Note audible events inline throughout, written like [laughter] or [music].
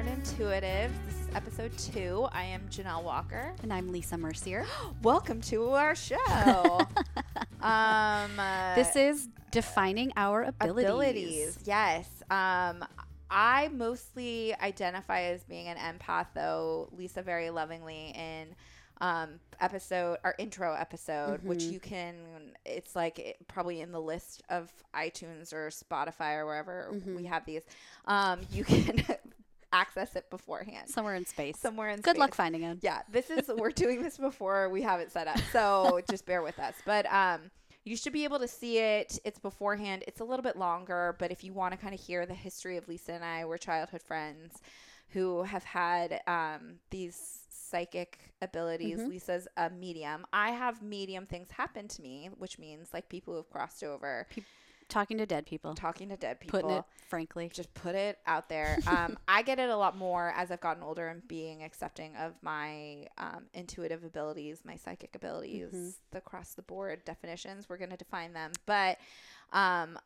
Modern Intuitive. This is episode two. I am Janelle Walker. And I'm Lisa Mercier. [gasps] Welcome to our show. [laughs] um, uh, this is defining our abilities. abilities. Yes. Um, I mostly identify as being an empath, though Lisa very lovingly in um, episode our intro episode, which Mhm. you can. It's like it, probably in the list of iTunes or Spotify or wherever Mhm. we have these. Um, you [laughs] can access it beforehand Somewhere in space. somewhere in. Good luck finding it. Yeah, this is [laughs] we're doing this before we have it set up, so [laughs] just bear with us. But um, you should be able to see it. It's beforehand. It's a little bit longer, but if you want to kind of hear the history of Lisa and I, we're childhood friends who have had um, these psychic abilities. Mhm. Lisa's a medium. I have medium things happen to me, which means like people who have crossed over, Talking to dead people. talking to dead people Putting it frankly. just put it out there. Um, [laughs] I get it a lot more as I've gotten older and being accepting of my um, intuitive abilities, my psychic abilities, Mhm. the across the board definitions. We're going to define them. But um,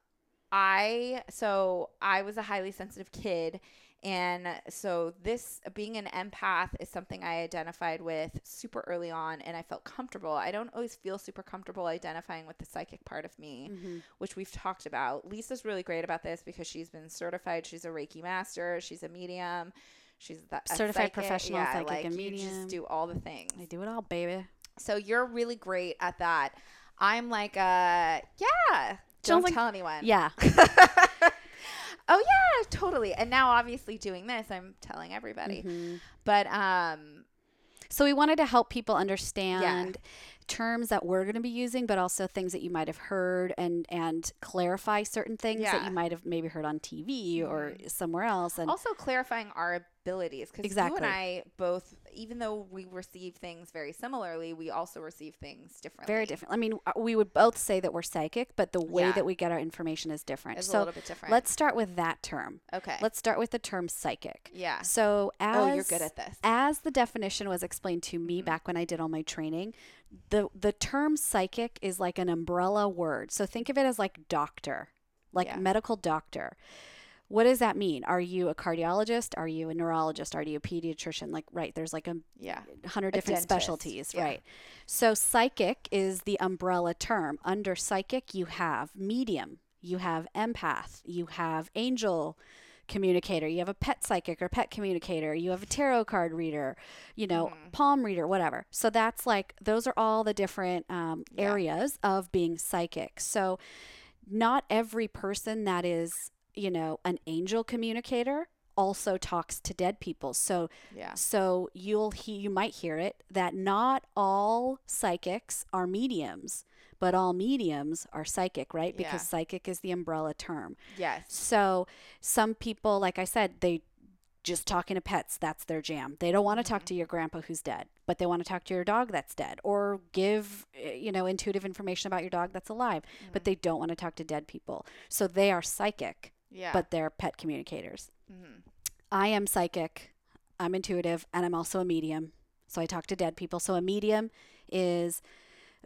I, so I was a highly sensitive kid. And so, this being an empath is something I identified with super early on, and I felt comfortable. I don't always feel super comfortable identifying with the psychic part of me Mhm. which we've talked about. Lisa's really great about this because she's been certified. She's a Reiki master. She's a medium. She's that a Certified psychic. professional yeah, psychic like and You medium. just do all the things. I do it all, baby. So you're really great at that. I'm like, uh, yeah. Don't like- tell anyone. Yeah. [laughs] oh yeah, totally. And now, obviously, doing this, I'm telling everybody. Mhm. But um, So we wanted to help people understand terms that we're going to be using, but also things that you might have heard and and clarify certain things that you might have maybe heard on TV or somewhere else. And also clarifying our abilities because you Exactly. and I both, even though we receive things very similarly, we also receive things differently. very different. I mean, uh, we would both say that we're psychic, but the way Yeah. that we get our information is different. It's a so little bit different. let's start with that term. okay. Let's start with the term psychic. yeah. So as Oh, you're good at this. as the definition was explained to me Mhm. back when I did all my training, the the term psychic is like an umbrella word. So think of it as like doctor, like Yeah. medical doctor. What does that mean? Are you a cardiologist? Are you a neurologist? Are you a pediatrician? Like right, there's like a Yeah. hundred different dentist, specialties, yeah. right? So psychic is the umbrella term. Under psychic, you have medium, you have empath, you have angel communicator, you have a pet psychic or pet communicator, you have a tarot card reader, you know, Mhm. palm reader, whatever. So that's like those are all the different um, Yeah. areas of being psychic. So not every person that is you know an angel communicator also talks to dead people. So Yeah. so you'll he you might hear it that not all psychics are mediums, but all mediums are psychic, right? Because Yeah. psychic is the umbrella term. Yes. So some people, like I said, they just talking to pets, that's their jam. They don't want to talk Mhm. to your grandpa who's dead, but they want to talk to your dog that's dead or give, eh, you know, intuitive information about your dog that's alive, but Mhm. they don't want to talk to dead people. So they are psychic, Yeah. but they're pet communicators. Mhm. I am psychic, I'm intuitive, and I'm also a medium. So I talk to dead people. So a medium is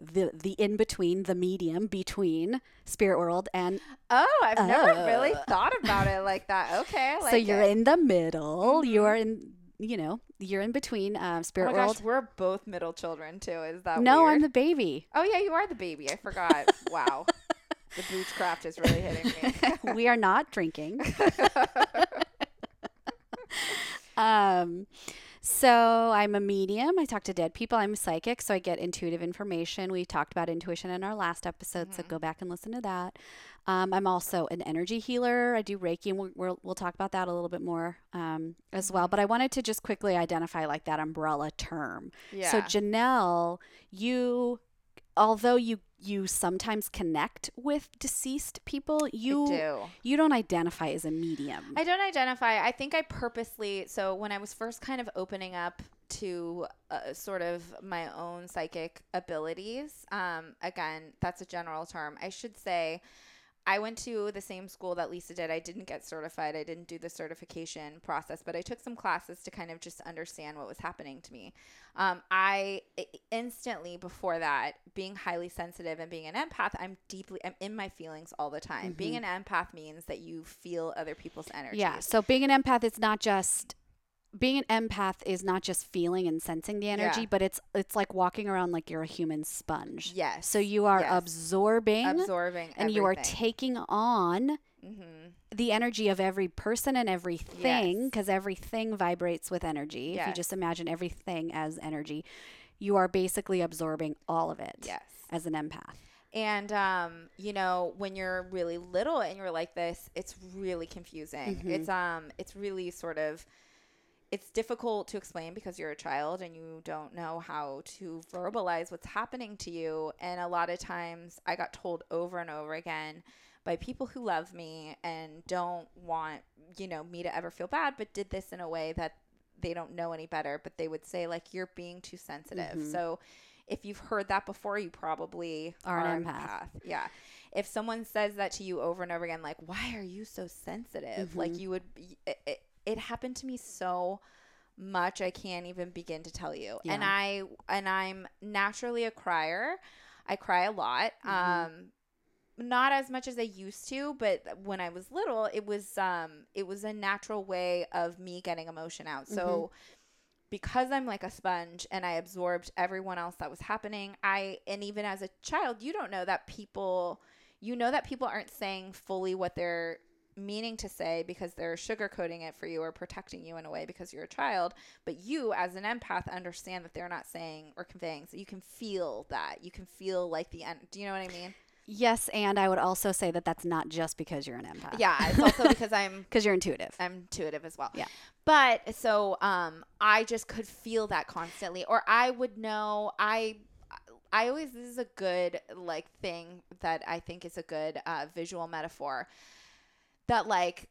the the in between, the medium between spirit world and oh, I've never really Oh. thought about it like that. [laughs] Okay. I like so you're it. in the middle. You are in you know, you're in between um, Oh spirit my world. gosh, we're both middle children too. Is that no, weird? I'm the baby. Oh yeah, you are the baby. I forgot. wow. The bootscraft is really hitting me. [laughs] we are not drinking. [laughs] um so I'm a medium. I talk to dead people. I'm a psychic, so I get intuitive information. We talked about intuition in our last episode, so Mhm. go back and listen to that. Um, I'm also an energy healer. I do Reiki, and we'll, we'll, we'll talk about that a little bit more um, as well. Mhm. But I wanted to just quickly identify like that umbrella term. yeah. So Janelle, you although you you sometimes connect with deceased people, I you do. you don't identify as a medium. I don't identify. I think I purposely. So when I was first kind of opening up to uh, sort of my own psychic abilities, um, again, that's a general term. I should say. I went to the same school that Lisa did. I didn't get certified. I didn't do the certification process, but I took some classes to kind of just understand what was happening to me. Um, I instantly before that, being highly sensitive and being an empath, I'm deeply I'm in my feelings all the time. Being an empath means that you feel other people's energy. yeah. So being an empath, it's not just being an empath is not just feeling and sensing the energy, Yeah. but it's it's like walking around like you're a human sponge. Yes. So you are Yes. absorbing absorbing and you are taking on mm-hmm. the energy of every person and everything Yes. because everything vibrates with energy. If you Yes. just imagine everything as energy, you are basically absorbing all of it Yes. as an empath. And um, you know, when you're really little and you're like this, it's really confusing. Mm-hmm. It's um it's really sort of it's difficult to explain because you're a child and you don't know how to verbalize what's happening to you. And a lot of times I got told over and over again by people who love me and don't want, you know, me to ever feel bad, but did this in a way that they don't know any better, but they would say like you're being too sensitive. Mhm. So if you've heard that before, you probably Are an empath. Yeah. If someone says that to you over and over again, like, why are you so sensitive? Like, Mhm. you would, it, it, it happened to me so much, I can't even begin to tell you. And I, and I'm naturally a crier. I cry a lot. Mhm. Um, not as much as I used to, but when I was little, it was um it was a natural way of me getting emotion out. So because I'm like a sponge and I absorbed everyone else that was happening, I and even as a child, you don't know that people you know that people aren't saying fully what they're meaning to say because they're sugarcoating it for you or protecting you in a way because you're a child but you as an empath understand that they're not saying or conveying so you can feel that you can feel like the end do you know what i mean Yes, and I would also say that that's not just because you're an empath. yeah it's also [laughs] because i'm Because you're intuitive. I'm intuitive as well. Yeah. But so um I just could feel that constantly or I would know I I always this is a good like thing that I think is a good uh, visual metaphor that like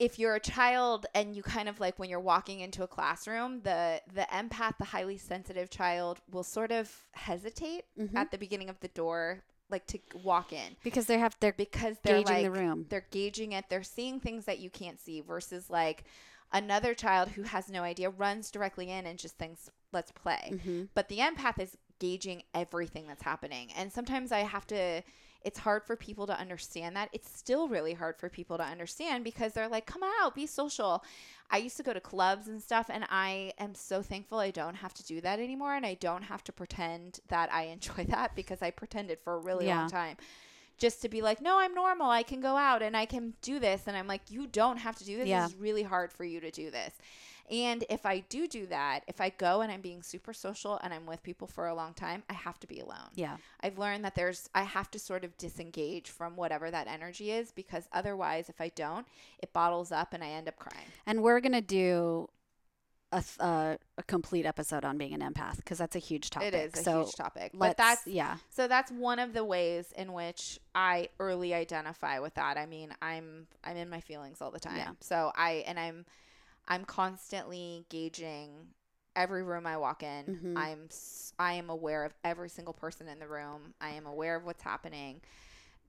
if you're a child and you kind of like when you're walking into a classroom the the empath the highly sensitive child will sort of hesitate Mhm. at the beginning of the door like to walk in because they have they're because they're gauging like the room. they're gauging it they're seeing things that you can't see versus like another child who has no idea runs directly in and just thinks let's play Mhm. but the empath is gauging everything that's happening and sometimes i have to it's hard for people to understand that it's still really hard for people to understand because they're like come out be social i used to go to clubs and stuff and i am so thankful i don't have to do that anymore and i don't have to pretend that i [laughs] enjoy that because i pretended for a really Yeah. long time just to be like, no, I'm normal. I can go out and I can do this. And I'm like, you don't have to do this. Yeah. It's really hard for you to do this. And if I do do that, if I go and I'm being super social and I'm with people for a long time, I have to be alone. Yeah. I've learned that there's, I have to sort of disengage from whatever that energy is because otherwise, if I don't, it bottles up and I end up crying. And we're going to do a, th- uh, a complete episode on being an empath because that's a huge topic. It is a so huge topic. But that's, yeah. So that's one of the ways in which I early identify with that. I mean, I'm I'm in my feelings all the time. Yeah. So I and I'm I'm constantly gauging every room I walk in. Mhm. I'm I am aware of every single person in the room. I am aware of what's happening.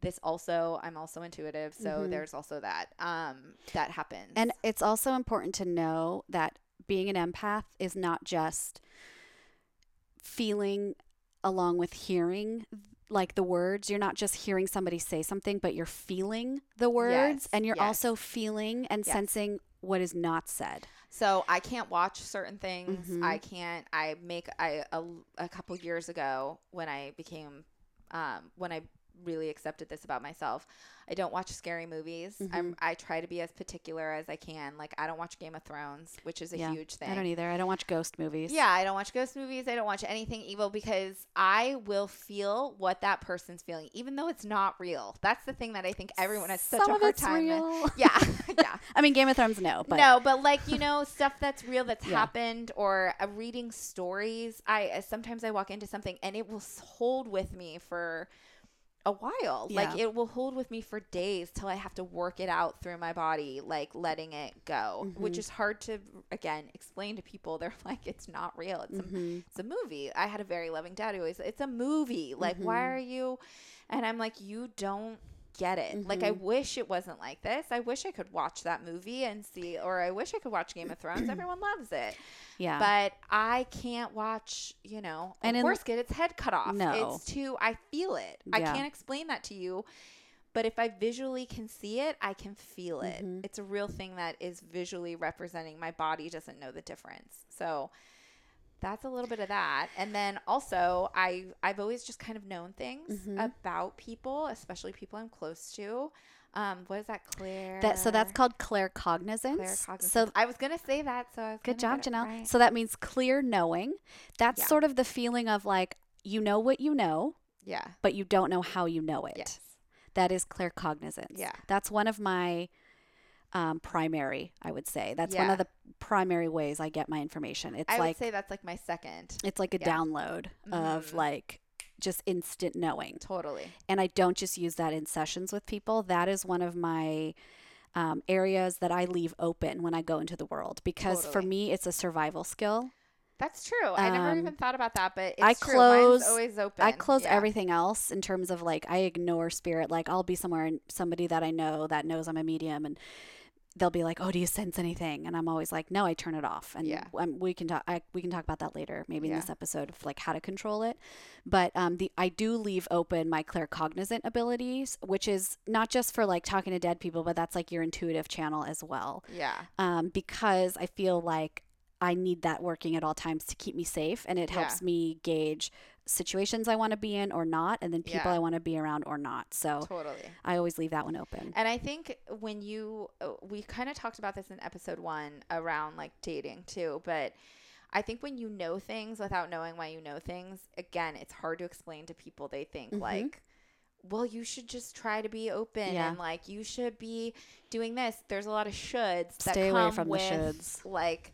This also I'm also intuitive, so Mhm. there's also that um that happens. And it's also important to know that being an empath is not just feeling along with hearing like the words. You're not just hearing somebody say something, but you're feeling the words Yes, and you're yes. also feeling and Yes. sensing what is not said. So I can't watch certain things. Mhm. I can't. I make. I a, a couple years ago when I became, um, when I really accepted this about myself. I don't watch scary movies. I'm. Mhm. I try to be as particular as I can. Like I don't watch Game of Thrones, which is a Yeah, huge thing. I don't either. I don't watch ghost movies. Yeah, I don't watch ghost movies. I don't watch anything evil because I will feel what that person's feeling, even though it's not real. That's the thing that I think everyone has such Some a hard time. with. real. Yeah, [laughs] [laughs] yeah. I mean, Game of Thrones, no, but no, but like you know, stuff that's real that's [laughs] Yeah. happened, or uh, reading stories. I uh, sometimes I walk into something and it will hold with me for a while. Like it will hold with me for days till I have to work it out through my body, like letting it go, which Mhm. is hard to again explain to people. [laughs] They're like, it's not real. It's a Mhm. it's a movie. I had a very loving dad who always, it's a movie. Like, why Mhm. are you? And I'm like, you don't get it. Like, I Mhm. wish it wasn't like this. I wish I could watch that movie and see, or I wish I could watch Game of Thrones. [clears throat] Everyone loves it. yeah. But I can't watch, you know, a And in- horse get its head cut off. No. It's too, I feel it. I can't explain that to you. but if I visually can see it, I can feel it. Mhm. It's a real thing that is visually representing. My body doesn't know the difference. So that's a little bit of that. And then also, I I've always just kind of known things Mhm. about people, especially people I'm close to. Um, what is that, Claire? That so that's called claircognizance. claircognizance. So I was gonna say that, so I was good job, Janelle. right. So that means clear knowing. That's Yeah. sort of the feeling of like you know what you know, yeah. but you don't know how you know it. Yes. That is claircognizance. Yeah. That's one of my um, primary, I would say. That's one of the primary ways I get my information. It's I like would say that's like my second. it's like a yeah. download of Mhm. like just instant knowing. Totally. And I don't just use that in sessions with people. That is one of my um, areas that I leave open when I go into the world because for me, it's a survival skill. That's true. I never Um, even thought about that, but it's I close- always open. I close Yeah. everything else in terms of like I ignore spirit. Like I'll be somewhere and somebody that I know that knows I'm a medium and they'll be like, "Oh, do you sense anything?" And I'm always like, "No, I turn it off." And Yeah. um, we can talk. I, we can talk about that later, maybe in this episode of like how to control it. But um, the I do leave open my claircognizant abilities, which is not just for like talking to dead people, but that's like your intuitive channel as well. Yeah. Um, because I feel like I need that working at all times to keep me safe, and it Yeah. helps me gauge situations I want to be in or not, and then people Yeah. I want to be around or not. So Totally. I always leave that one open. And I think when you, uh, we kind of talked about this in episode one around like dating too, but I think when you know things without knowing why you know things, again, it's hard to explain to people. They think Mhm. like, well, you should just try to be open Yeah. and like you should be doing this. There's a lot of shoulds that Stay away come from the with shoulds. like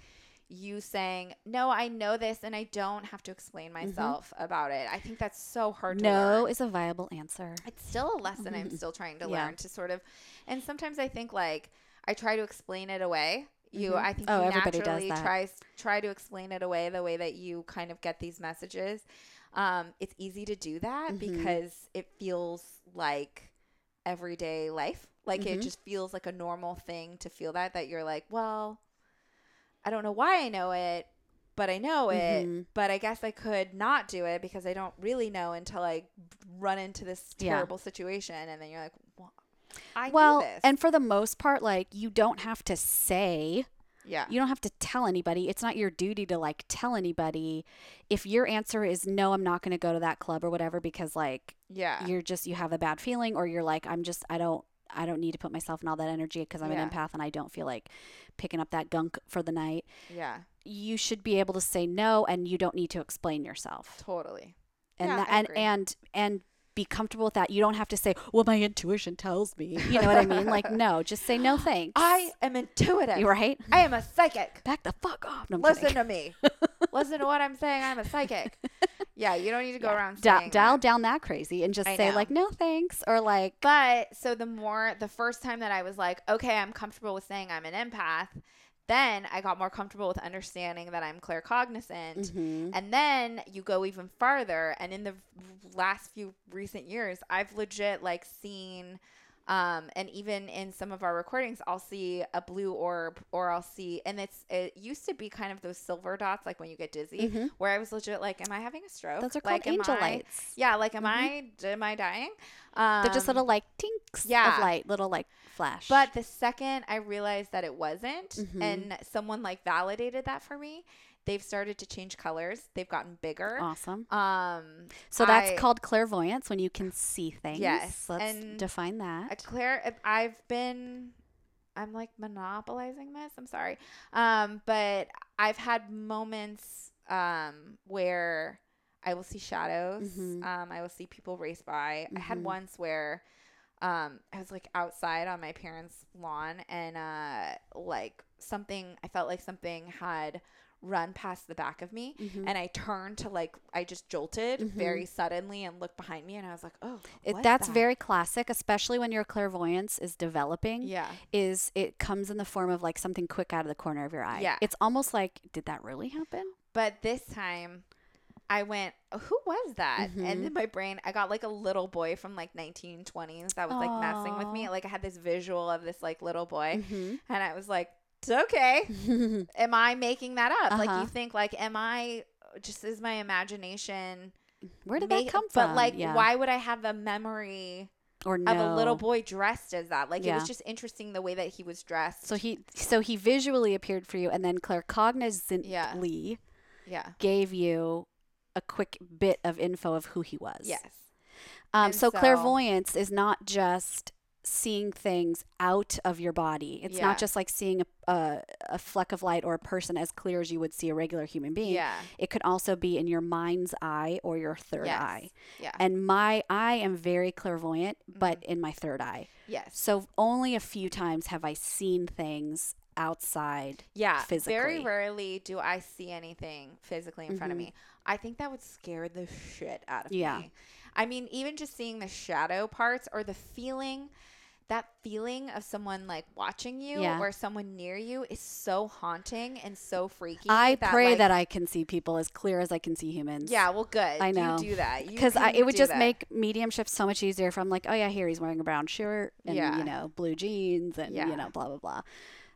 you saying, no, I know this and I don't have to explain myself about it. I think that's so hard to Mm-hmm. No is a viable answer. it's still a lesson I'm [laughs] still trying to Yeah. learn to sort of and sometimes I think like I try to explain it away. You Mhm. I think Oh, you naturally that. try to explain it away the way that you kind of get these messages. Um, it's easy to do that Mhm. because it feels like everyday life. Like it Mhm. just feels like a normal thing to feel that that you're like, well, I don't know why I know it, but I know it. Mhm. But I guess I could not do it because I don't really know until I run into this Yeah. terrible situation, and then you're like, well, I well, and for the most part, like you don't have to say, yeah, you don't have to tell anybody. It's not your duty to like tell anybody. If your answer is no, I'm not going to go to that club or whatever because like yeah, you're just you have a bad feeling or you're like I'm just I don't I don't need to put myself in all that energy because I'm Yeah. an empath and I don't feel like picking up that gunk for the night. yeah, You should be able to say no and you don't need to explain yourself. totally. And Yeah, that, and and and be comfortable with that. You don't have to say, "Well, my intuition tells me." You know what I mean? Like, no, [laughs] just say no thanks. I am intuitive. You're right. I am a psychic. Back the fuck off. No, Listen kidding. to me. [laughs] Listen to what I'm saying. I'm a psychic. [laughs] Yeah, you don't need to go Yeah. around Dial, dial that. down that crazy and just I say know. like, "No thanks," or like, But so the more the first time that I was like, okay, I'm comfortable with saying I'm an empath, then I got more comfortable with understanding that I'm claircognizant. mhm. And then you go even farther, and in the last few recent years, I've legit like seen, um, and even in some of our recordings, I'll see a blue orb, or I'll see, and it's it used to be kind of those silver dots, like when you get dizzy, Mhm. where I was legit like, am I having a stroke? those are called like, angel I- lights. Yeah, like, am Mhm. I am I dying? Um, They're just little like tinks yeah. of light, little like flash. But the second I realized that it wasn't, Mhm. and someone like validated that for me, they've started to change colors. They've gotten bigger. awesome. Um, So that's I- called clairvoyance when you can see things. Yes, Let's and define a that. clear. I've been. I'm like monopolizing this. I'm sorry. Um, but I've had moments um where I will see shadows. Mhm. Um, I will see people race by. I had Mhm. once where um I was like outside on my parents' lawn and uh like something I felt like something had run past the back of me Mhm. and I turned to like I just jolted Mhm. very suddenly and looked behind me and I was like, "Oh, It, that's that?" very classic, especially when your clairvoyance is developing. yeah. Is it comes in the form of like something quick out of the corner of your eye? Yeah. It's almost like, did that really happen? But this time I went, who was that? Mhm. And in my brain, I got like a little boy from like 1920s that was like messing with me. Like I had this visual of this like little boy. Mhm. And I was like, it's okay. [laughs] Am I making that up? Like Uh-huh. you think like, am I just is my imagination Where did make- that come from? But like, Yeah. why would I have a memory or no. of a little boy dressed as that. Like it was just interesting the way that he was dressed. So he so he visually appeared for you, and then claircognizantly yeah. gave you a quick bit of info of who he was. Yes. Um, so, so- clairvoyance is not just seeing things out of your body. It's Yeah. not just like seeing a, a, a fleck of light or a person as clear as you would see a regular human being. Yeah. It could also be in your mind's eye or your third Yes. eye. Yeah. And my I am very clairvoyant, but Mm-hmm. in my third eye. yes. So only a few times have I seen things outside. Yeah. physically. Very rarely do I see anything physically in front of Mhm. me. I think that would scare the shit out of Yeah. me. I mean, even just seeing the shadow parts or the feeling that feeling of someone like watching you Yeah. or someone near you is so haunting and so freaky. I pray like- that I can see people as clear as I can see humans. Yeah, well, good. I know. You do that. Because it would just that. make mediumship so much easier if I'm like, oh yeah, here he's wearing a brown shirt and Yeah. you know blue jeans and Yeah. you know blah blah blah.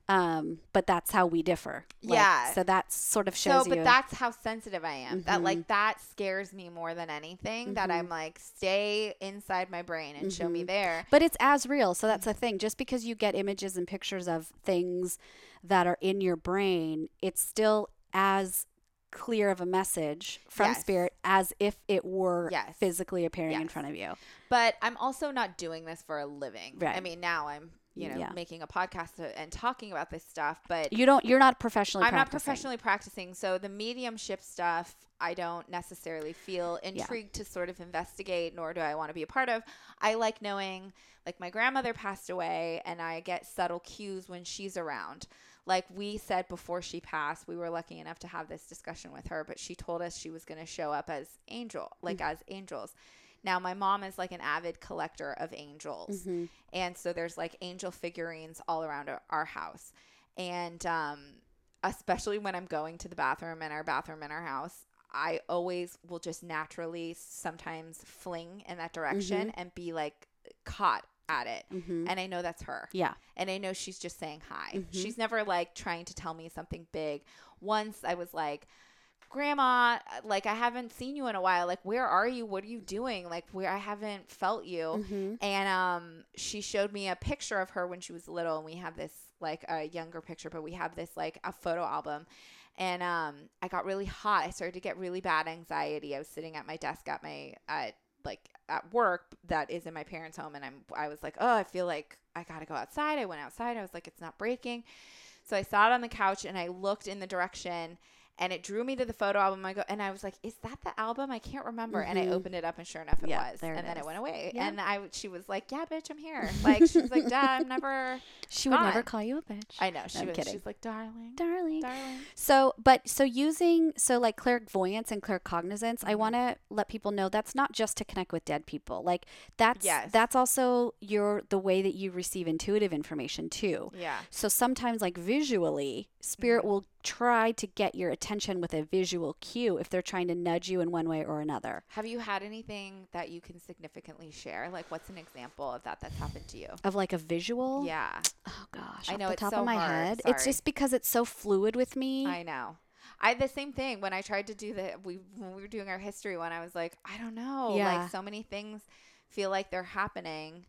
Um, but that's how we differ. Like, Yeah. So that sort of shows. So, but you. that's how sensitive I am. That Mhm. like that scares me more than anything. That Mhm. I'm like, stay inside my brain and show me Mhm. there. but it's as real. So that's the thing. Just because you get images and pictures of things that are in your brain, it's still as clear of a message from Yes. spirit as if it were Yes. physically appearing in front of you. But I'm also not doing this for a living. Right. I mean, now I'm you know Yeah. making a podcast and talking about this stuff, but You don't. You're not professionally. I'm not professionally practicing. So the mediumship stuff, I don't necessarily feel intrigued to sort of investigate, nor do I want to be a part of. I like knowing, like my grandmother passed away, and I get subtle cues when she's around. Like we said before she passed, we were lucky enough to have this discussion with her, but she told us she was going to show up as angel, like mm-hmm. as angels. Now my mom is like an avid collector of angels. Mhm. And so there's like angel figurines all around our, our house. And um, especially when I'm going to the bathroom in our bathroom in our house, I always will just naturally sometimes fling in that direction and be like caught at it. Mhm. And I know that's her. Yeah. And I know she's just saying hi. Mhm. She's never like trying to tell me something big. Once I was like, Grandma, like I haven't seen you in a while. Like, where are you? What are you doing? Like, where I haven't felt you. Mhm. And um, she showed me a picture of her when she was little, and we have this like a younger picture, but we have this like a photo album. And um, I got really hot. I started to get really bad anxiety. I was sitting at my desk at my at like at work that is in my parents' home, and I'm I was like, oh, I feel like I gotta go outside. I went outside. I was like, it's not breaking. So I sat on the couch and I looked in the direction and it drew me to the photo album. I go and I was like, "Is that the album? I can't remember." And I Mhm. opened it up, and sure enough, it Yeah, was. it and then it went away. Yeah. And I, she was like, "Yeah, bitch, I'm here." [laughs] Like she was like, "Dad, I'm never." She would never call you a bitch. I know she I'm was. kidding. She's like, "Darling, Darling. darling." So, but so using so like clairvoyance and claircognizance, I Mhm. want to let people know that's not just to connect with dead people. Like that's Yes. that's also your the way that you receive intuitive information too. Yeah. So sometimes like visually, spirit Mhm. will try to get your attention with a visual cue if they're trying to nudge you in one way or another. Have you had anything that you can significantly share? Like, what's an example of that that's happened to you? Of like a visual. Yeah, Oh gosh. I know, the it's top so of my hard. head. It's just because it's so fluid with me. I know. I the same thing when I tried to do the we when we were doing our history one. I was like, I don't know. Yeah. Like so many things feel like they're happening.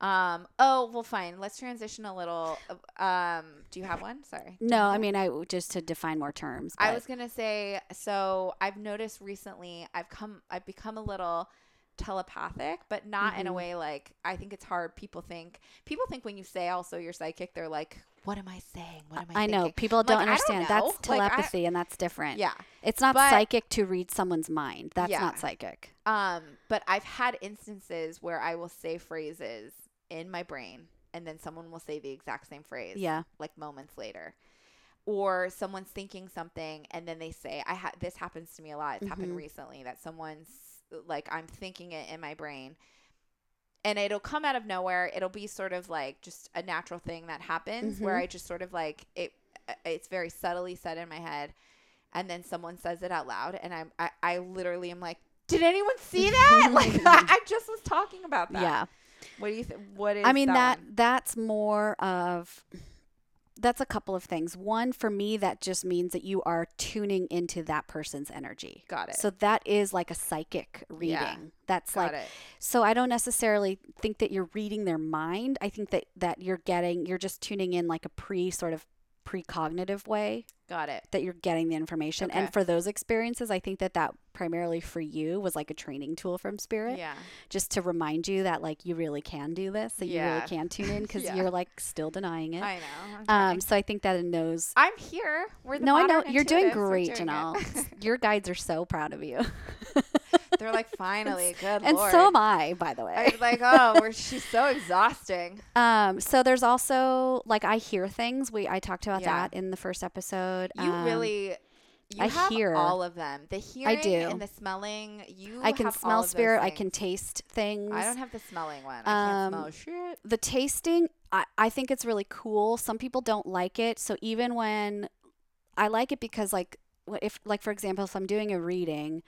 Um. Oh well, fine. Let's transition a little. Um. Do you have one? Sorry. No, I mean I just to define more terms. I but- was gonna say. So I've noticed recently. I've come. I've become a little telepathic, but not in a Mhm. way like I think it's hard. People think people think when you say also you're psychic, they're like, "What am I saying? What am I?" I know people I'm don't "I don't understand. know." That's Like, I- telepathy, and that's different. Yeah. It's not But- psychic to read someone's mind. That's Yeah. not psychic. Um, but I've had instances where I will say phrases in my brain and then someone will say the exact same phrase Yeah. like moments later. Or someone's thinking something and then they say I had this happens to me a lot. It's happened Mhm. recently that someone's like I'm thinking it in my brain and it'll come out of nowhere. It'll be sort of like just a natural thing that happens where Mhm. I just sort of like it it's very subtly said in my head and then someone says it out loud and I'm I, I literally am like did anyone see that? [laughs] like I, [laughs] I just was talking about that. Yeah. What do you think? What is? I mean that one? that's more of that's a couple of things. One, for me, that just means that you are tuning into that person's energy. Got it. So that is like a psychic reading. Yeah. That's Got like it. so I don't necessarily think that you're reading their mind. I think that that you're getting you're just tuning in like a pre sort of precognitive way Got it. that you're getting the information. And for those experiences, I think that that primarily for you was like a training tool from spirit Yeah. just to remind you that like you really can do this, that you really can tune in [laughs] because Yeah. you're like still denying it. I know. I'm um, so I think that in those. I'm here. We're the No, I know you're doing great, doing. Janelle. [laughs] Your guides are so proud of you, [laughs] They're like, finally, good and lord. so am I, by the way. I was like, oh, we're, she's so exhausting. Um, so there's also like I hear things. We I talked about Yeah. that in the first episode. You Um, really, you I have hear. all of them. The hearing I do. and the smelling. You. I can have all smell spirit. I can taste things. I don't have the smelling one. I can't Um, smell shit. the tasting. I, I think it's really cool. Some people don't like it. So even when I like it because like if like for example if I'm doing a reading.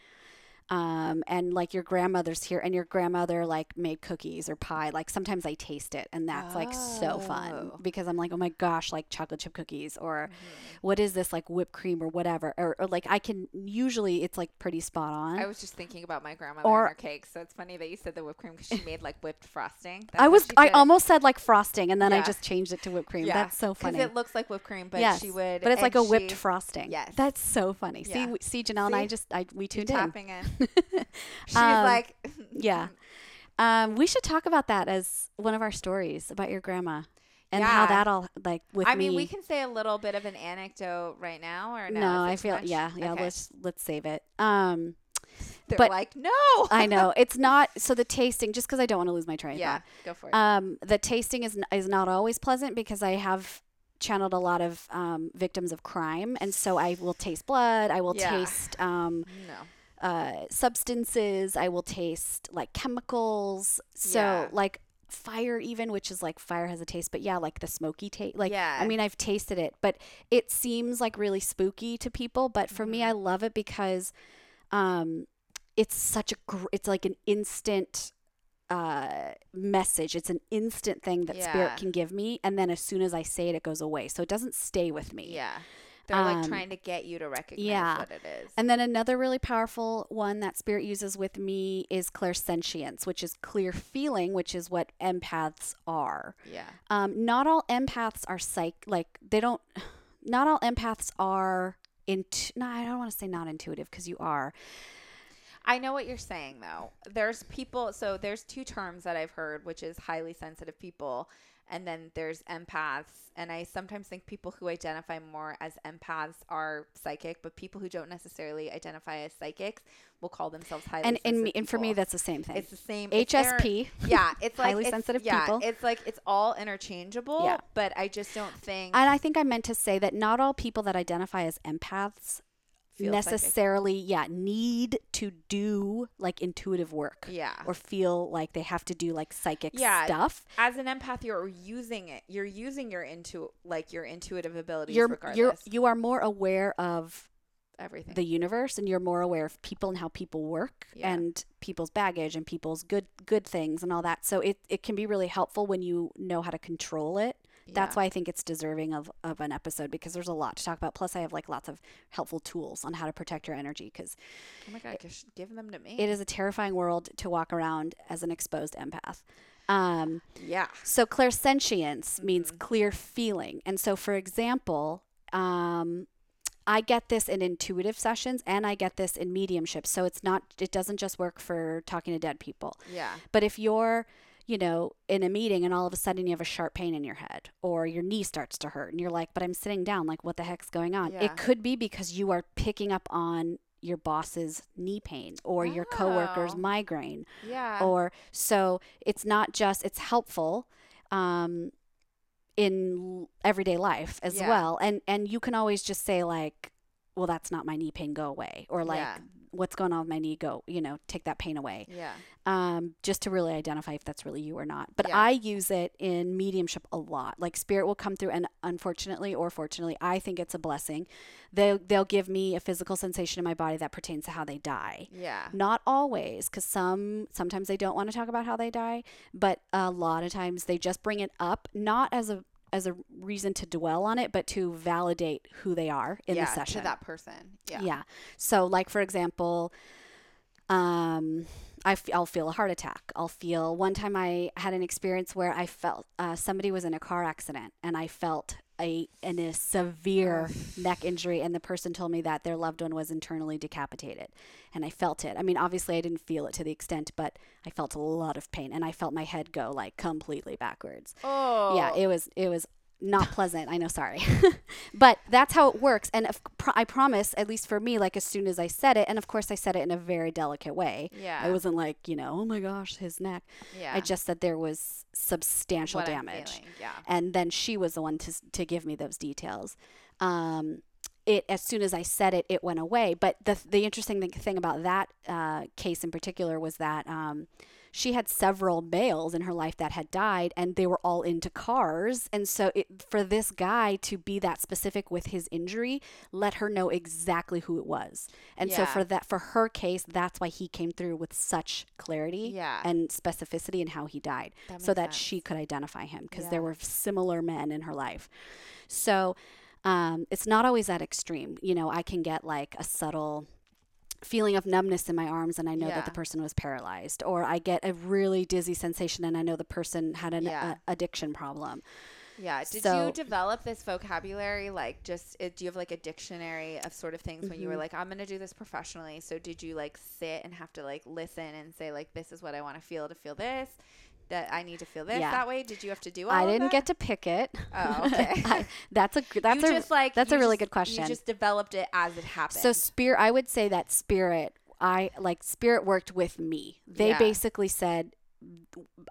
Um, and like your grandmother's here and your grandmother like made cookies or pie like sometimes i taste it and that's like so fun Oh. because i'm like oh my gosh like chocolate chip cookies or Mm-hmm. what is this like whipped cream or whatever or, or like i can usually it's like pretty spot on I was just thinking about my grandmother Or- and her cakes. So it's funny that you said the whipped cream because she made like whipped frosting. That's i was i almost said like frosting and then i just changed it to whipped cream Yeah, that's so funny it looks like whipped cream, but yes, she would. but it's like a whipped frosting Yes. that's so funny see Yeah. we- see janelle and i just i we tuned in tapping in. [laughs] She's Um, like, [laughs] yeah um we should talk about that as one of our stories about your grandma and how that all like with I me mean, we can say a little bit of an anecdote right now, or no? no, I feel much? yeah, yeah. Okay. Let's let's save it. Um, [laughs] They're but- like, no. I know it's not so the tasting just because I don't want to lose my train yeah, thought. go for it. Um, the tasting is is not always pleasant because I have channeled a lot of um, victims of crime, and so I will taste blood. I will Yeah. taste um, no. Uh, substances. I will taste like chemicals. So Yeah. like fire even which is like fire has a taste but yeah like the smoky taste like Yeah. i mean i've tasted it but it seems like really spooky to people but for Mm-hmm. me i love it because um it's such a gr- it's like an instant uh message it's an instant thing that Yeah. spirit can give me and then as soon as i say it it goes away so it doesn't stay with me Yeah. They're like Um, trying to get you to recognize yeah. what it is. and then another really powerful one that spirit uses with me is clairsentience, which is clear feeling, which is what empaths are. yeah. Um, not all empaths are psych like they don't. Not all empaths are into. No, I don't want to say not intuitive because you are. I know what you're saying though. There's people so there's two terms that I've heard, which is highly sensitive people and then there's empaths and I sometimes think people who identify more as empaths are psychic, but people who don't necessarily identify as psychics will call themselves highly And and, me, and for me, that's the same thing. it's the same HSP. Yeah, it's [laughs] like Highly it's- sensitive yeah, people. It's like it's all interchangeable, Yeah. but I just don't think And I think I meant to say that not all people that identify as empaths Necessarily, yeah, need to do like intuitive work. yeah. or feel like they have to do like psychic Yeah, stuff. As an empath, you're using it. You're using your intu like your intuitive abilities You're regardless. you're you are more aware of everything. the universe and you're more aware of people and how people work Yeah. and people's baggage and people's good good things and all that. So it, it can be really helpful when you know how to control it. That's Yeah. why I think it's deserving of, of an episode because there's a lot to talk about. Plus, I have like lots of helpful tools on how to protect your energy because Oh my god, should give them to me. it is a terrifying world to walk around as an exposed empath. Um, yeah. So clairsentience Mm-hmm. means clear feeling. And so for example, um, I get this in intuitive sessions and I get this in mediumship. So it's not it doesn't just work for talking to dead people. Yeah. But if you're, you know, in a meeting and all of a sudden you have a sharp pain in your head or your knee starts to hurt and you're like, "But I'm sitting down, like what the heck's going on?" Yeah. It could be because you are picking up on your boss's knee pain or your coworker's Oh. migraine Yeah. or so it's not just it's helpful um in everyday life as Yeah. well and and you can always just say like well that's not my knee pain go away or like Yeah. what's going on with my knee go you know take that pain away yeah. um just to really identify if that's really you or not but Yeah. i use it in mediumship a lot like spirit will come through and unfortunately or fortunately i think it's a blessing they'll they'll give me a physical sensation in my body that pertains to how they die Yeah. not always because some sometimes they don't want to talk about how they die but a lot of times they just bring it up not as a as a reason to dwell on it, but to validate who they are in yeah, the session. to that person. Yeah. Yeah. So, like for example, um, I f- I'll feel a heart attack. I'll feel. One time I had an experience where I felt uh, somebody was in a car accident, and I felt a in a severe neck injury, and the person told me that their loved one was internally decapitated, and I felt it. I mean, obviously, I didn't feel it to the extent, but I felt a lot of pain, and I felt my head go like completely backwards. Oh. Yeah, it was it was not pleasant. I know, sorry, [laughs] but that's how it works. And if, pr- I promise, at least for me, like as soon as I said it, and of course I said it in a very delicate way. Yeah. I wasn't like you know, oh my gosh, his neck. yeah. I just said there was substantial What damage, Yeah. and then she was the one to to give me those details. Um, it as soon as I said it, it went away. But the the interesting thing, thing about that uh, case in particular was that um, she had several males in her life that had died, and they were all into cars. And so, it, for this guy to be that specific with his injury, let her know exactly who it was. And so, for that, for her case, that's why he came through with such clarity Yeah. and specificity in how he died, That so that sense. she could identify him because Yeah. there were similar men in her life. So um, it's not always that extreme. You know, I can get like a subtle feeling of numbness in my arms and I know that the person was paralyzed, or I get a really dizzy sensation and I know the person had an Yeah. a- addiction problem. Yeah. Did So- you develop this vocabulary? Like, just uh, do you have like a dictionary of sort of things when you were Mhm. like, I'm gonna do this professionally? So did you like sit and have to like listen and say like, this is what I want to feel to feel this, that I need to feel this Yeah. that way? Did you have to do all I didn't get to pick it. Oh, [laughs] okay. I- that's a that's you a just like that's a really just- good question. You just developed it as it happened. So spirit, I would say that spirit, I like spirit worked with me. They Yeah. basically said,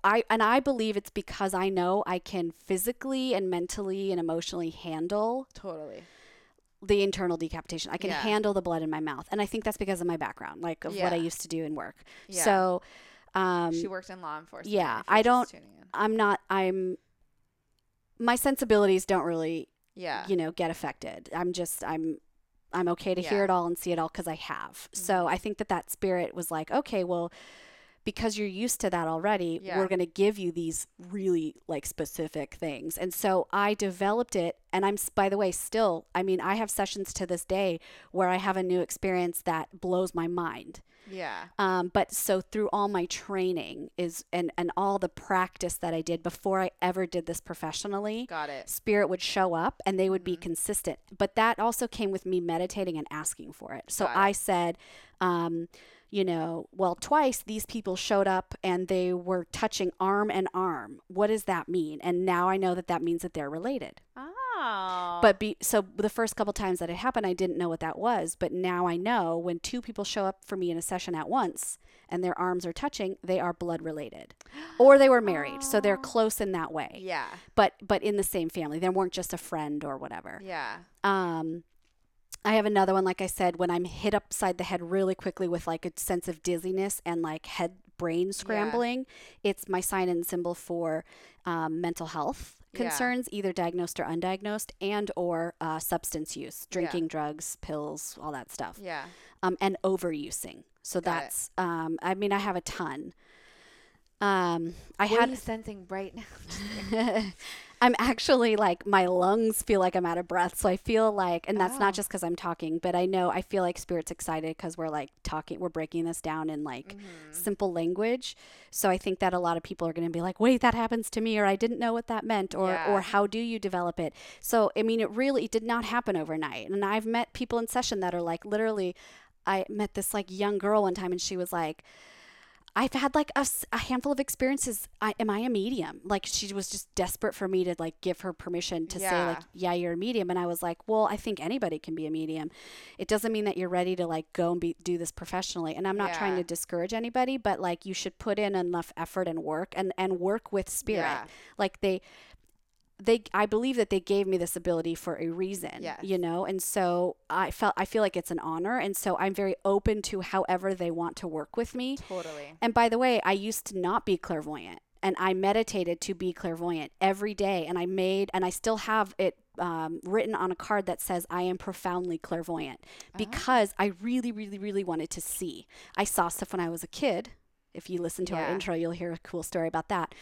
I and I believe it's because I know I can physically and mentally and emotionally handle totally. the internal decapitation. I can Yeah. handle the blood in my mouth, and I think that's because of my background, like of what I used to do in work. Yeah. So, um, she worked in law enforcement. yeah, I don't- I'm not. I'm. My sensibilities don't really Yeah. you know get affected i'm just i'm i'm okay to hear Yeah. Mm-hmm. it all and see it all because i have so i think that that spirit was like okay well because you're used to that already Yeah. we're going to give you these really like specific things and so i developed it and i'm by the way still i mean i have sessions to this day where i have a new experience that blows my mind Yeah. um, but so through all my training is and and all the practice that i did before i ever did this professionally Got it. spirit would show up and they would be Mhm. consistent. But that also came with me meditating and asking for it. So Got it. I said, um, you know, well, twice these people showed up and they were touching arm and arm. What does that mean? And now I know that that means that they're related. Oh. But be, so the first couple times that it happened, I didn't know what that was. But now I know when two people show up for me in a session at once and their arms are touching, they are blood related, [gasps] or they were married, so they're Oh. close in that way. yeah. But but in the same family, they weren't just a friend or whatever. Yeah. Um, I have another one, like I said, when I'm hit upside the head really quickly with like a sense of dizziness and like head brain scrambling. It's my sign and symbol for um, mental health Yeah. concerns, either diagnosed or undiagnosed, and or uh, substance use, drinking drugs, pills, all that stuff, Yeah. um, and overusing. So Got that's, um, I mean, I have a ton. Um, I what are had you sensing right now? [laughs] [laughs] I'm actually like my lungs feel like I'm out of breath. So I feel like, and that's Oh. not just because I'm talking, but I know I feel like spirit's excited because we're like talking, we're breaking this down in like Mhm. simple language. So I think that a lot of people are going to be like, wait, that happens to me, or I didn't know what that meant, or Yeah. or how do you develop it? So I mean, it really it did not happen overnight. And I've met people in session that are like literally. I met this like young girl one time, and she was like. I've had like a, a handful of experiences. I, am I a medium? Like she was just desperate for me to like give her permission to say like, yeah, you're a medium. And I was like, well, I think anybody can be a medium. It doesn't mean that you're ready to like go and be do this professionally. And I'm not trying to discourage anybody, but like you should put in enough effort and work and and work with spirit. Yeah. Like they they I believe that they gave me this ability for a reason, Yes. you know? And so I felt I feel like it's an honor and so I'm very open to however they want to work with me. Totally. And by the way, I used to not be clairvoyant and I meditated to be clairvoyant every day. And I made, and I still have it um, written on a card that says, I am profoundly clairvoyant because I really, really, really wanted to see. I saw stuff when I was a kid. If you listen to our intro, you'll hear a cool story about that.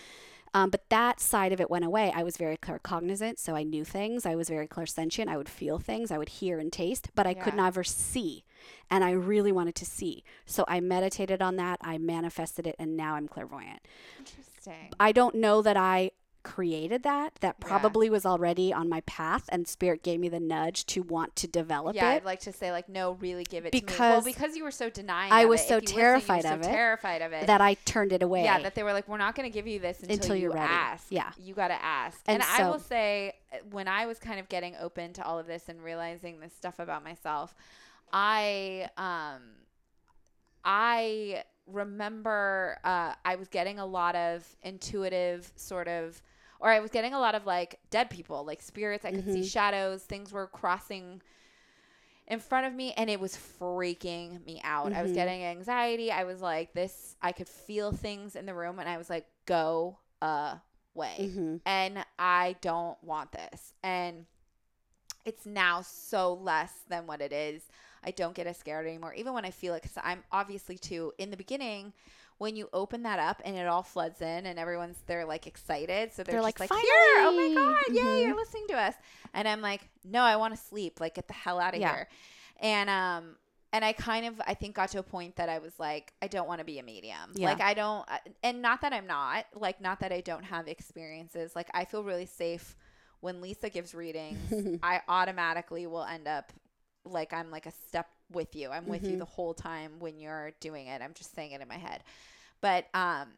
Um, but that side of it went away. I was very claircognizant, so I knew things. I was very clairsentient. I would feel things. I would hear and taste, but I could Yeah. never see. And I really wanted to see. So I meditated on that. I manifested it, and now I'm clairvoyant. Interesting. I don't know that I created that. That Yeah. probably was already on my path, and spirit gave me the nudge to want to develop Yeah, it. I'd like to say like no, really give it to me. Because Well, because you were so denying. I was so If you listen, terrified of so it Terrified of it. that I turned it away. Yeah, that they were like, we're not going to give you this until, Until you you're ready. ask. Yeah. you got to ask. And And, I will say, when I was kind of getting open to all of this and realizing this stuff about myself, I um, I remember uh, I was getting a lot of intuitive sort of. Or I was getting a lot of like dead people, like spirits. I could see Mhm. shadows. Things were crossing in front of me and it was freaking me out. I was Mhm. getting anxiety. I was like this I could feel things in the room and I was like go away. hmm And I don't want this. And it's now so less than what it is. I don't get as scared anymore. Even when I feel it, because I'm obviously too, in the beginning, when you open that up and it all floods in and everyone's, they're like excited. So they're, They're just like, like, here, oh my God, yay, Mhm. you're listening to us. And I'm like, no, I want to sleep. Like, get the hell out of Yeah. here. And, um, and I kind of, I think, got to a point that I was like, I don't want to be a medium. Yeah. Like, I don't, and not that I'm not, like, not that I don't have experiences. Like, I feel really safe when Lisa gives readings. [laughs] I automatically will end up like I'm like a step with you. I'm with you Mhm. the whole time when you're doing it. I'm just saying it in my head. But um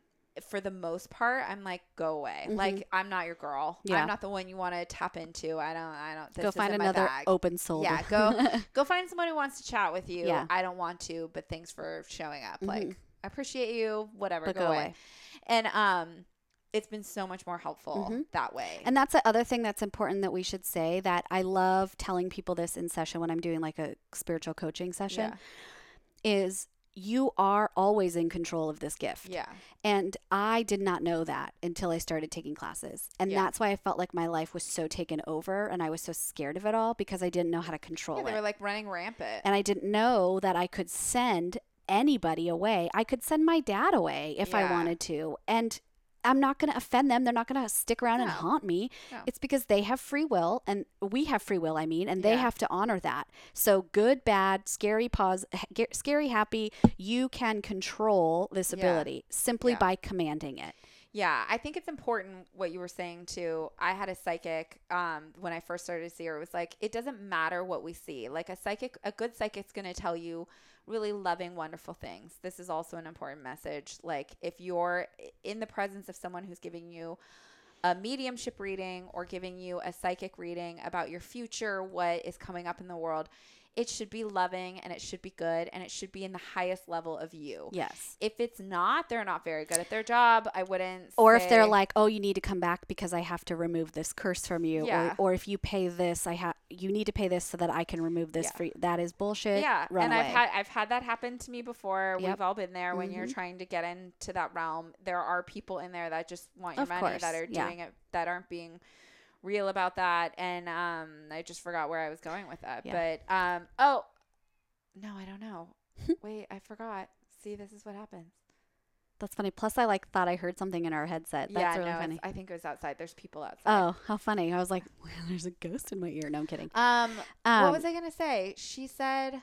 for the most part, I'm like, go away. Mhm. Like I'm not your girl. Yeah. I'm not the one you want to tap into. I don't. I don't. This Go find another open soul. Yeah, go- [laughs] Go find someone who wants to chat with you. Yeah. I don't want to, but thanks for showing up. Mhm. Like I appreciate you. Whatever. Go, go away. away. And um, it's been so much more helpful Mhm. that way. And that's the other thing that's important that we should say that I love telling people this in session when I'm doing like a spiritual coaching session is you are always in control of this gift. Yeah. And I did not know that until I started taking classes. And Yeah. that's why I felt like my life was so taken over and I was so scared of it all because I didn't know how to control Yeah. They it. were like running rampant. and I didn't know that I could send anybody away. I could send my dad away if I wanted to. And I'm not going to offend them. They're not going to stick around and haunt me. No. It's because they have free will and we have free will, I mean, and they Yeah. have to honor that. So good, bad, scary, pause, scary, happy, you can control this Yeah. ability simply Yeah. by commanding it. Yeah, I think it's important what you were saying too. I had a psychic um, when I first started to see her. It was like it doesn't matter what we see. Like a psychic, a good psychic's going to tell you really loving, wonderful things. This is also an important message. Like if you're in the presence of someone who's giving you a mediumship reading or giving you a psychic reading about your future, what is coming up in the world, it should be loving and it should be good and it should be in the highest level of you. Yes. If it's not, they're not very good at their job. I wouldn't. Or if they're like, "Oh, you need to come back because I have to remove this curse from you," Yeah. or, or if you pay this, I have you need to pay this so that I can remove this Yeah. for you. That is bullshit. yeah, Run and away. I've had I've had that happen to me before. Yep. We've all been there when you're Mhm. trying to get into that realm. There are people in there that just want your Of money course, that are yeah. doing it that aren't being real about that. And um, I just forgot where I was going with that. Yeah. But um, oh no, I don't know. [laughs] Wait, I forgot. See, this is what happens. That's funny. Plus, I like thought I heard something in our headset. That's yeah, really no, funny. I think it was outside. There's people outside. Oh, how funny! I was like, [laughs] well, "There's a ghost in my ear." No, I'm kidding. Um, Um, what was I gonna say? She said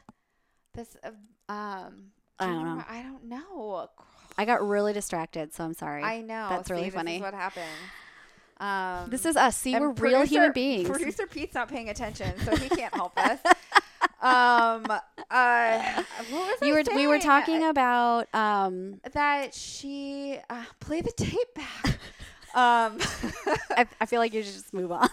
this. Uh, um, I don't know. I don't know. I got really distracted, so I'm sorry. I know. That's really See, funny. Is what happened. Um, this is us. See, we're real human beings. Producer Pete's not paying attention, so he can't help [laughs] us. Um, uh, what was you were we were talking about um that she uh, play the tape back. [laughs] um, [laughs] I, I feel like you should just move on.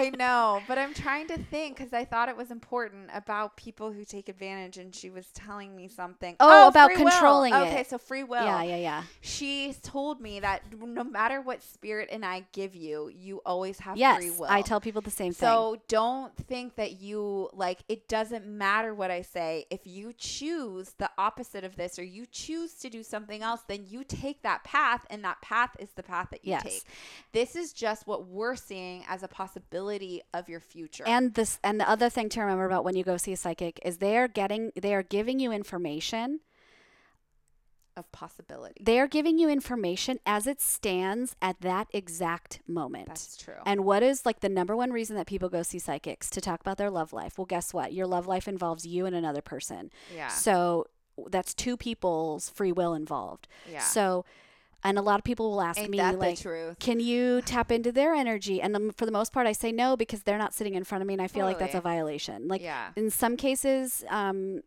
I know, but I'm trying to think because I thought it was important about people who take advantage, and she was telling me something. Oh, oh about free will. controlling Okay, so free will. yeah, yeah, yeah. She told me that no matter what spirit and I give you, you always have Yes, free will. I tell people the same thing. So don't think that you like it doesn't matter what I say. If you choose the opposite of this or you choose to do something else, then you take that path and that path is the path that you Yes. take. This is just what we're seeing as a possibility of your future. And this and the other thing to remember about when you go see a psychic is they are getting they are giving you information of possibility. They are giving you information as it stands at that exact moment. That's true. And what is like the number one reason that people go see psychics to talk about their love life? Well, guess what? Your love life involves you and another person. yeah. So that's two people's free will involved. yeah. So, and a lot of people will ask Ain't me like, can you tap into their energy? And um, for the most part, I say no because they're not sitting in front of me, and I feel like that's a violation. Like yeah. in some cases, um,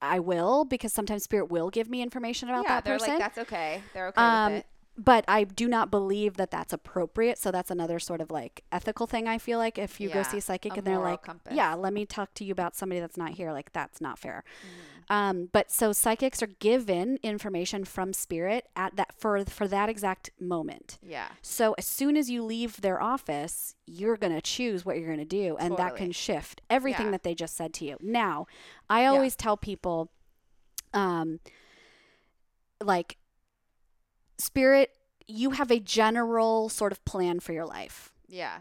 I will because sometimes spirit will give me information about yeah, that they're person. like that's okay. They're okay um, with it. but I do not believe that that's appropriate. So that's another sort of like ethical thing. I feel like if you go see a psychic a and they're like, compass. yeah, let me talk to you about somebody that's not here. Like that's not fair. Mm-hmm. Um, but so psychics are given information from spirit at that for for that exact moment. Yeah. So as soon as you leave their office, you're going to choose what you're going to do and that can shift everything Yeah. that they just said to you. Now, I always tell people um like spirit you have a general sort of plan for your life. Yeah.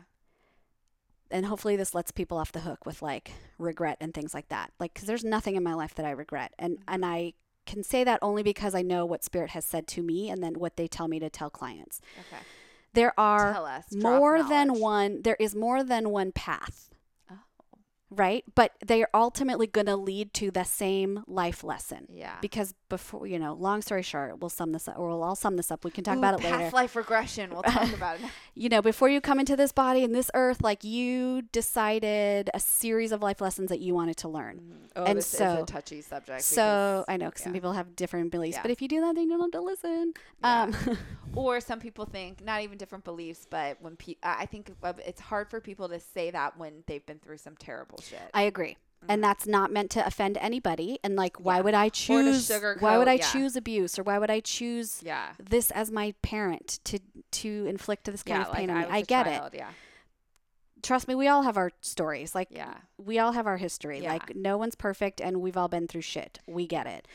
And hopefully this lets people off the hook with like regret and things like that. Like cuz there's nothing in my life that I regret. And and I can say that only because I know what spirit has said to me and then what they tell me to tell clients. Okay. There are us. More than one there is more than one path. Right but they are ultimately going to lead to the same life lesson Yeah. because before you know long story short we'll sum this up or we'll all sum this up we can talk Ooh, about it past later life regression. We'll talk about it. [laughs] you know before you come into this body and this earth like you decided a series of life lessons that you wanted to learn Oh, And this is a touchy subject. so because- i know 'cause some yeah. people have different beliefs Yeah. but if you do that then you don't have to listen Yeah. um [laughs] or some people think not even different beliefs, but when pe- I I think it's hard for people to say that when they've been through some terrible shit. I agree. And mm. that's not meant to offend anybody. And like, why. Yeah. would I choose? Why would I yeah. choose abuse, or why would I choose yeah. this as my parent to to inflict this kind yeah, of pain like on I, me? I, get child, Yeah. it. Trust me, we all have our stories. Like, Yeah. we all have our history. Yeah. Like, no one's perfect, and we've all been through shit. We get it.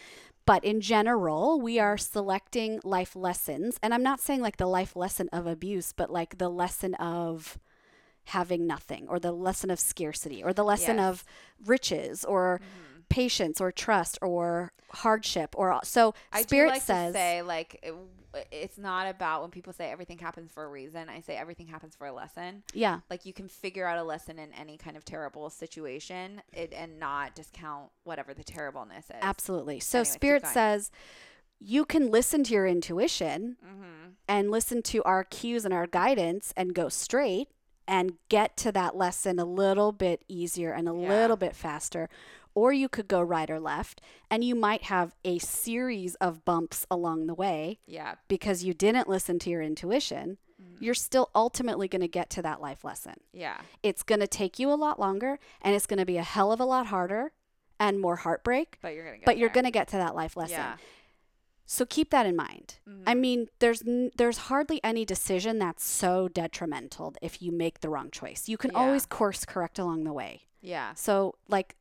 But in general, we are selecting life lessons. And I'm not saying like the life lesson of abuse, but like the lesson of having nothing, or the lesson of scarcity, or the lesson Yes. of riches, or patience, or trust, or hardship. Or so I Spirit do like says, to say like it, it's not about when people say everything happens for a reason. I say everything happens for a lesson. yeah, Like you can figure out a lesson in any kind of terrible situation it, and not discount whatever the terribleness is. absolutely. So Anyways, Spirit says, you can listen to your intuition Mm-hmm. and listen to our cues and our guidance and go straight and get to that lesson a little bit easier and a Yeah. little bit faster. Or you could go right or left, and you might have a series of bumps along the way Yeah. because you didn't listen to your intuition. Mm-hmm. You're still ultimately going to get to that life lesson. Yeah. It's going to take you a lot longer, and it's going to be a hell of a lot harder and more heartbreak, But you're gonna get but you're going to get to that life lesson. Yeah. So keep that in mind. I Mhm. mean, there's n- there's hardly any decision that's so detrimental if you make the wrong choice. You can Yeah. always course correct along the way. Yeah. So like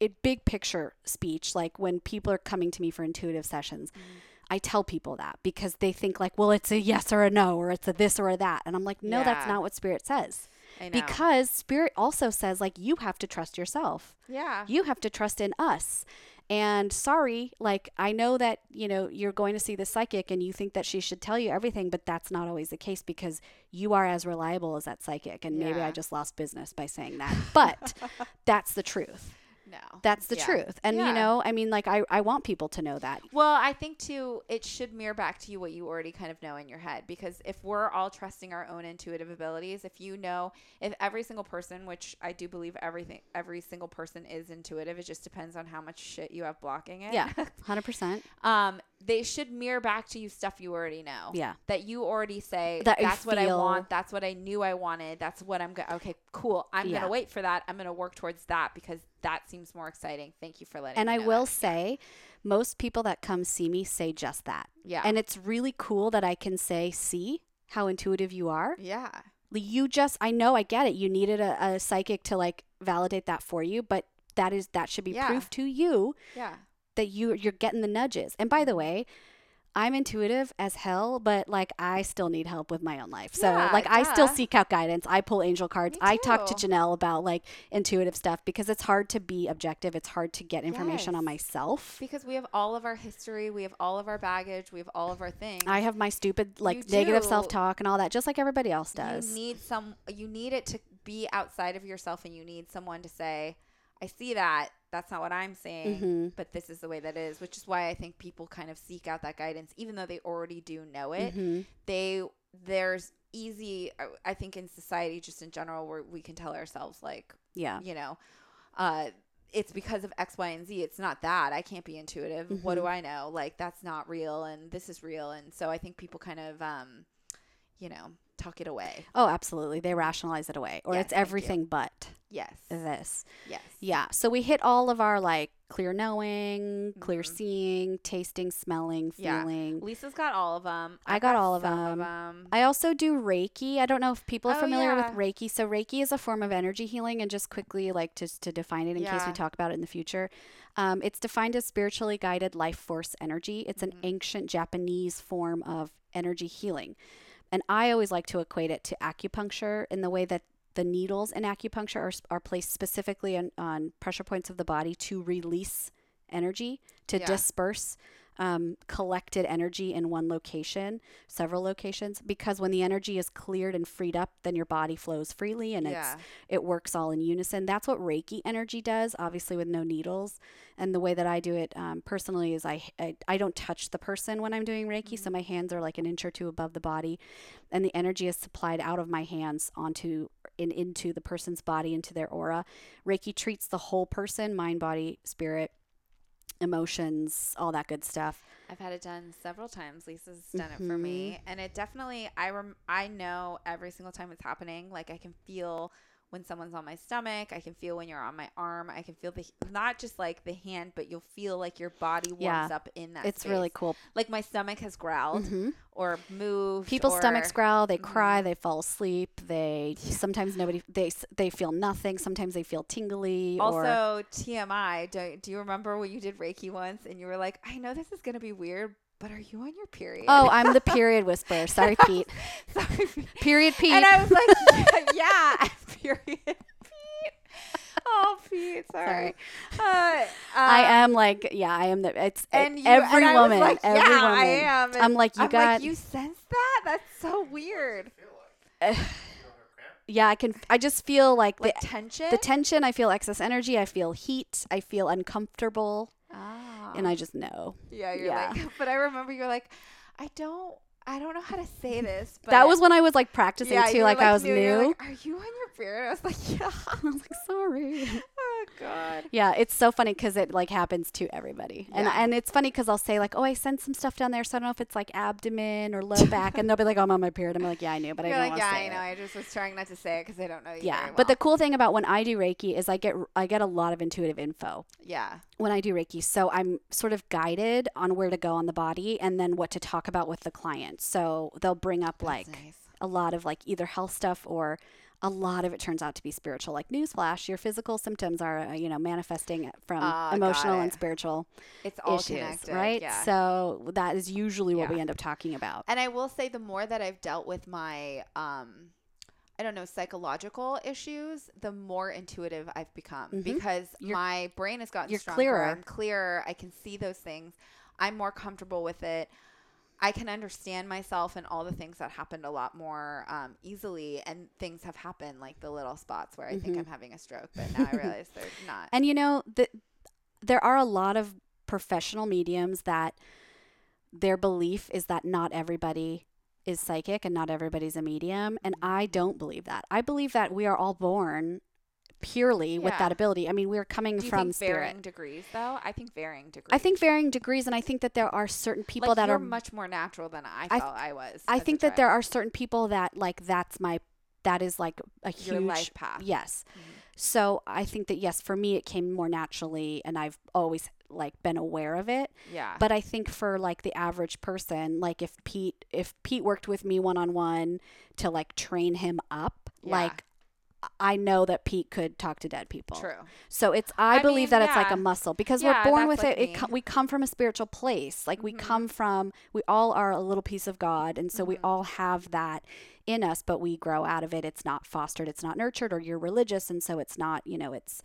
it big picture speech, like when people are coming to me for intuitive sessions, Mm-hmm. I tell people that because they think like, well, it's a yes or a no, or it's a this or a that, and I'm like, no, that's not what spirit says. I know. Because spirit also says like you have to trust yourself yeah. you have to trust in us and sorry like i know that you know you're going to see the psychic and you think that she should tell you everything but that's not always the case because you are as reliable as that psychic. And maybe i just lost business by saying that but [laughs] that's the truth no. that's the Yeah. truth and you know i mean like I, I want people to know that Well, I think too, it should mirror back to you what you already kind of know in your head. Because if we're all trusting our own intuitive abilities, if you know, if every single person, which I do believe everything, every single person is intuitive, it just depends on how much shit you have blocking it. yeah [laughs] 100% um, they should mirror back to you stuff you already know. yeah That you already say, That that's what I want. That's what I knew I wanted. That's what I'm going to, okay, cool. I'm Yeah. going to wait for that. I'm going to work towards that because that seems more exciting. Thank you for letting and me i will that. say most people that come see me say just that Yeah. and it's really cool that i can say see how intuitive you are yeah. you just i know i get it you needed a, a psychic to like validate that for you but that is that should be Yeah. proof to you Yeah. that you you're getting the nudges and by the mm-hmm. way I'm intuitive as hell, but like I still need help with my own life. So Yeah, like I still seek out guidance. I pull angel cards. I talk to. Janelle about like intuitive stuff because it's hard to be objective. It's hard to get information on myself. Because we have all of our history, we have all of our baggage, we have all of our things. I have my stupid like You negative self-talk and all that just like everybody else does. You need some you need it to be outside of yourself and you need someone to say, I see that. That's not what I'm saying, Mhm. but this is the way that is, which is why I think people kind of seek out that guidance even though they already do know it. Mhm. They there's easy I- I think in society just in general where we can tell ourselves like, Yeah. you know, uh it's because of X, Y, and Z. It's not that. I can't be intuitive. What do Mhm. I know? Like that's not real and this is real. And so I think people kind of um, you know, tuck it away. Oh, absolutely. They rationalize it away or Yes, it's everything but Yes. this. Yes. Yeah. So we hit all of our like clear knowing, clear Mhm. seeing, tasting, smelling, feeling Yeah. Lisa's got all of them. I got all of some 'em. them. I also do Reiki. I don't know if people are Oh, familiar yeah. with Reiki. So Reiki is a form of energy healing, and just quickly, like just to define it in case we talk about it in the future, um, it's defined as spiritually guided life force energy. It's an Mhm. ancient Japanese form of energy healing, and I always like to equate it to acupuncture in the way that the needles in acupuncture are, are placed specifically on, on pressure points of the body to release energy, to Yeah. disperse um, collected energy in one location, several locations, because when the energy is cleared and freed up, then your body flows freely and yeah. it's it works all in unison. That's what Reiki energy does, obviously with no needles. And the way that I do it um, personally is I, I I don't touch the person when I'm doing Reiki, so my hands are like an inch or two above the body, and the energy is supplied out of my hands onto and into the person's body, into their aura. Reiki treats the whole person, mind, body, spirit, emotions, all that good stuff. I've had it done several times. Lisa's done it for me, mm-hmm. and it definitely I rem- I know every single time it's happening. Like I can feel when someone's on my stomach. I can feel when you're on my arm. I can feel the not just like the hand, but you'll feel like your body warms Yeah. up in that. It's really cool. like my stomach has growled Mhm. or moved. People's or, stomachs growl, they cry, Mhm. they fall asleep, they sometimes nobody they they feel nothing, sometimes they feel tingly or Also, TMI. Do, do you remember when you did Reiki once and you were like, I know this is gonna be weird, but are you on your period? Oh, I'm the [laughs] period whisperer. Sorry, Pete. [laughs] sorry. Pete. Period Pete. And I was like, [laughs] yeah, yeah, period. Pete. Oh, Pete, sorry. Uh, I uh, am like, yeah, I am the it's And you, every and I was woman, like, every yeah, woman. I am. And I'm like, you I'm got like, you sense that? That's so weird. [sighs] yeah, I can I just feel like, Like the tension. the tension, I feel excess energy, I feel heat, I feel uncomfortable, ah. And I just know. yeah, you're yeah. like. [laughs] But I remember you're like, I don't, I don't know how to say [laughs] this. But that was when I was like practicing yeah, too, were, like, I was new. New. like, Are you on your period? I was like, [laughs] yeah. I was like, sorry. Oh God. Yeah, it's so funny because it like happens to everybody, and Yeah. and it's funny because I'll say like, oh, I sent some stuff down there, so I don't know if it's like abdomen or low back, and they'll be like, oh, I'm on my period. I'm like, yeah, I knew, but I You're didn't like, yeah, say I know. it. I just was trying not to say it because I don't know. Yeah, very but the cool thing about when I do Reiki is I get I get a lot of intuitive info yeah, when I do Reiki, so I'm sort of guided on where to go on the body and then what to talk about with the client. So they'll bring up like nice. a lot of like either health stuff or a lot of it turns out to be spiritual. Like newsflash, your physical symptoms are uh, you know manifesting from got emotional and spiritual It's all issues, connected, right? Yeah. So that is usually what we end up talking about. And I will say, the more that I've dealt with my, um, I don't know, psychological issues, the more intuitive I've become Mhm. because You're- my brain has gotten you're stronger. clearer. I'm clearer. I can see those things. I'm more comfortable with it. I can understand myself and all the things that happened a lot more um, easily, and things have happened like the little spots where I think Mhm. I'm having a stroke, but now I realize they're [laughs] not. And you know, the, there are a lot of professional mediums that their belief is that not everybody is psychic and not everybody's a medium. And I don't believe that. I believe that we are all born purely with that ability. I mean, we're coming from varying degrees, though? I think varying degrees. I think varying degrees, and I think that there are certain people like that you're are. much more natural than I I felt I was. I think that there are certain people that like that's my that is like a huge your life path. Yes. Mhm. So I think that yes, for me it came more naturally, and I've always like been aware of it. Yeah. But I think for like the average person, like if Pete if Pete worked with me one on one to like train him up, Yeah. like I know that Pete could talk to dead people. True. So it's I, I believe mean, that it's like a muscle because Yeah, we're born with like it. it co- we come from a spiritual place. Like we Mhm. come from we all are a little piece of God and so we Mhm. all have that in us but we grow out of it. It's not fostered, it's not nurtured or you're religious and so it's not, you know, it's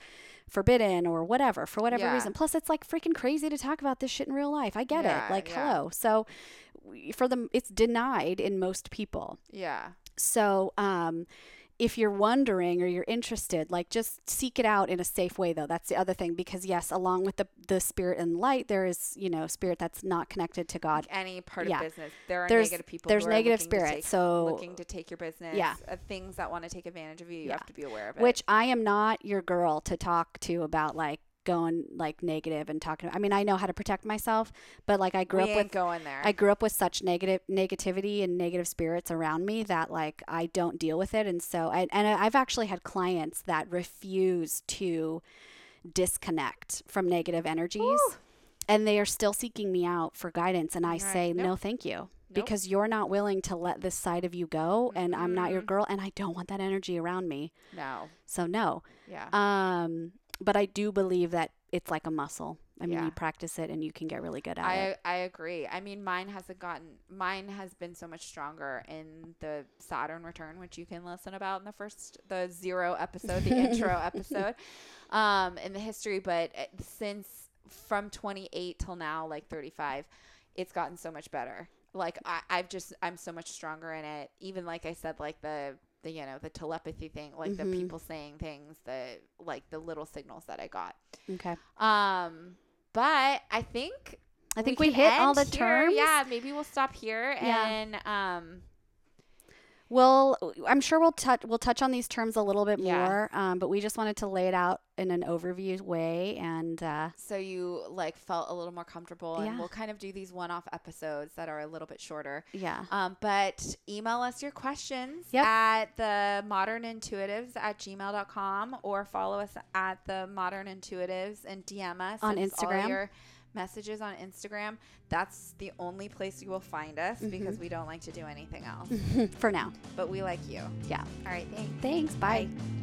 forbidden or whatever for whatever Yeah. reason. Plus it's like freaking crazy to talk about this shit in real life. I get Yeah, it. Like yeah. hello. So for them it's denied in most people. Yeah. So, um, if you're wondering or you're interested, like just seek it out in a safe way, though. That's the other thing, because yes, along with the the spirit and light, there is you know spirit that's not connected to God. Any part Yeah. of business, there are There's- negative people. there's negative spirits, take- so- looking to take your business. Yeah. uh, things that want to take advantage of you. You Yeah. have to be aware of it. Which I am not your girl to talk to about like going like negative and talking. I mean, I know how to protect myself, but like I grew we up with going there. I grew up with such negative negativity and negative spirits around me that like I don't deal with it, and so I and I've actually had clients that refuse to disconnect from negative energies, and they are still seeking me out for guidance, and I Right. say no, Nope. thank you. Nope. Because you're not willing to let this side of you go, and I'm not your girl, and I don't want that energy around me. no. So no. Yeah. Um, but I do believe that it's like a muscle. I mean, Yeah. you practice it, and you can get really good at I it. I agree. I mean, mine hasn't gotten. Mine has been so much stronger in the Saturn return, which you can listen about in the first, the zero episode, the intro [laughs] episode, um, in the history. But uh, since from 28 till now, like 35, it's gotten so much better. Like I, I've just, I'm so much stronger in it. Even like I said, like the. The you know the telepathy thing, like Mhm. the people saying things, the like the little signals that I got. Okay. Um, but I think I think we, can hit all the here. terms. Yeah, maybe we'll stop here Yeah. and um Well, I'm sure we'll touch we'll touch on these terms a little bit Yeah. more, um, but we just wanted to lay it out in an overview way, and uh, so you like felt a little more comfortable and we'll kind of do these one-off episodes that are a little bit shorter. yeah, Um, but email us your questions Yep. at the modern intuitives at gmail.com or follow us at the modern intuitives and DM us On Instagram messages on Instagram. That's the only place you will find us mm-hmm. because we don't like to do anything else. [laughs] For now. But we like you. Yeah. All right. Thanks. Thanks. Bye. Bye.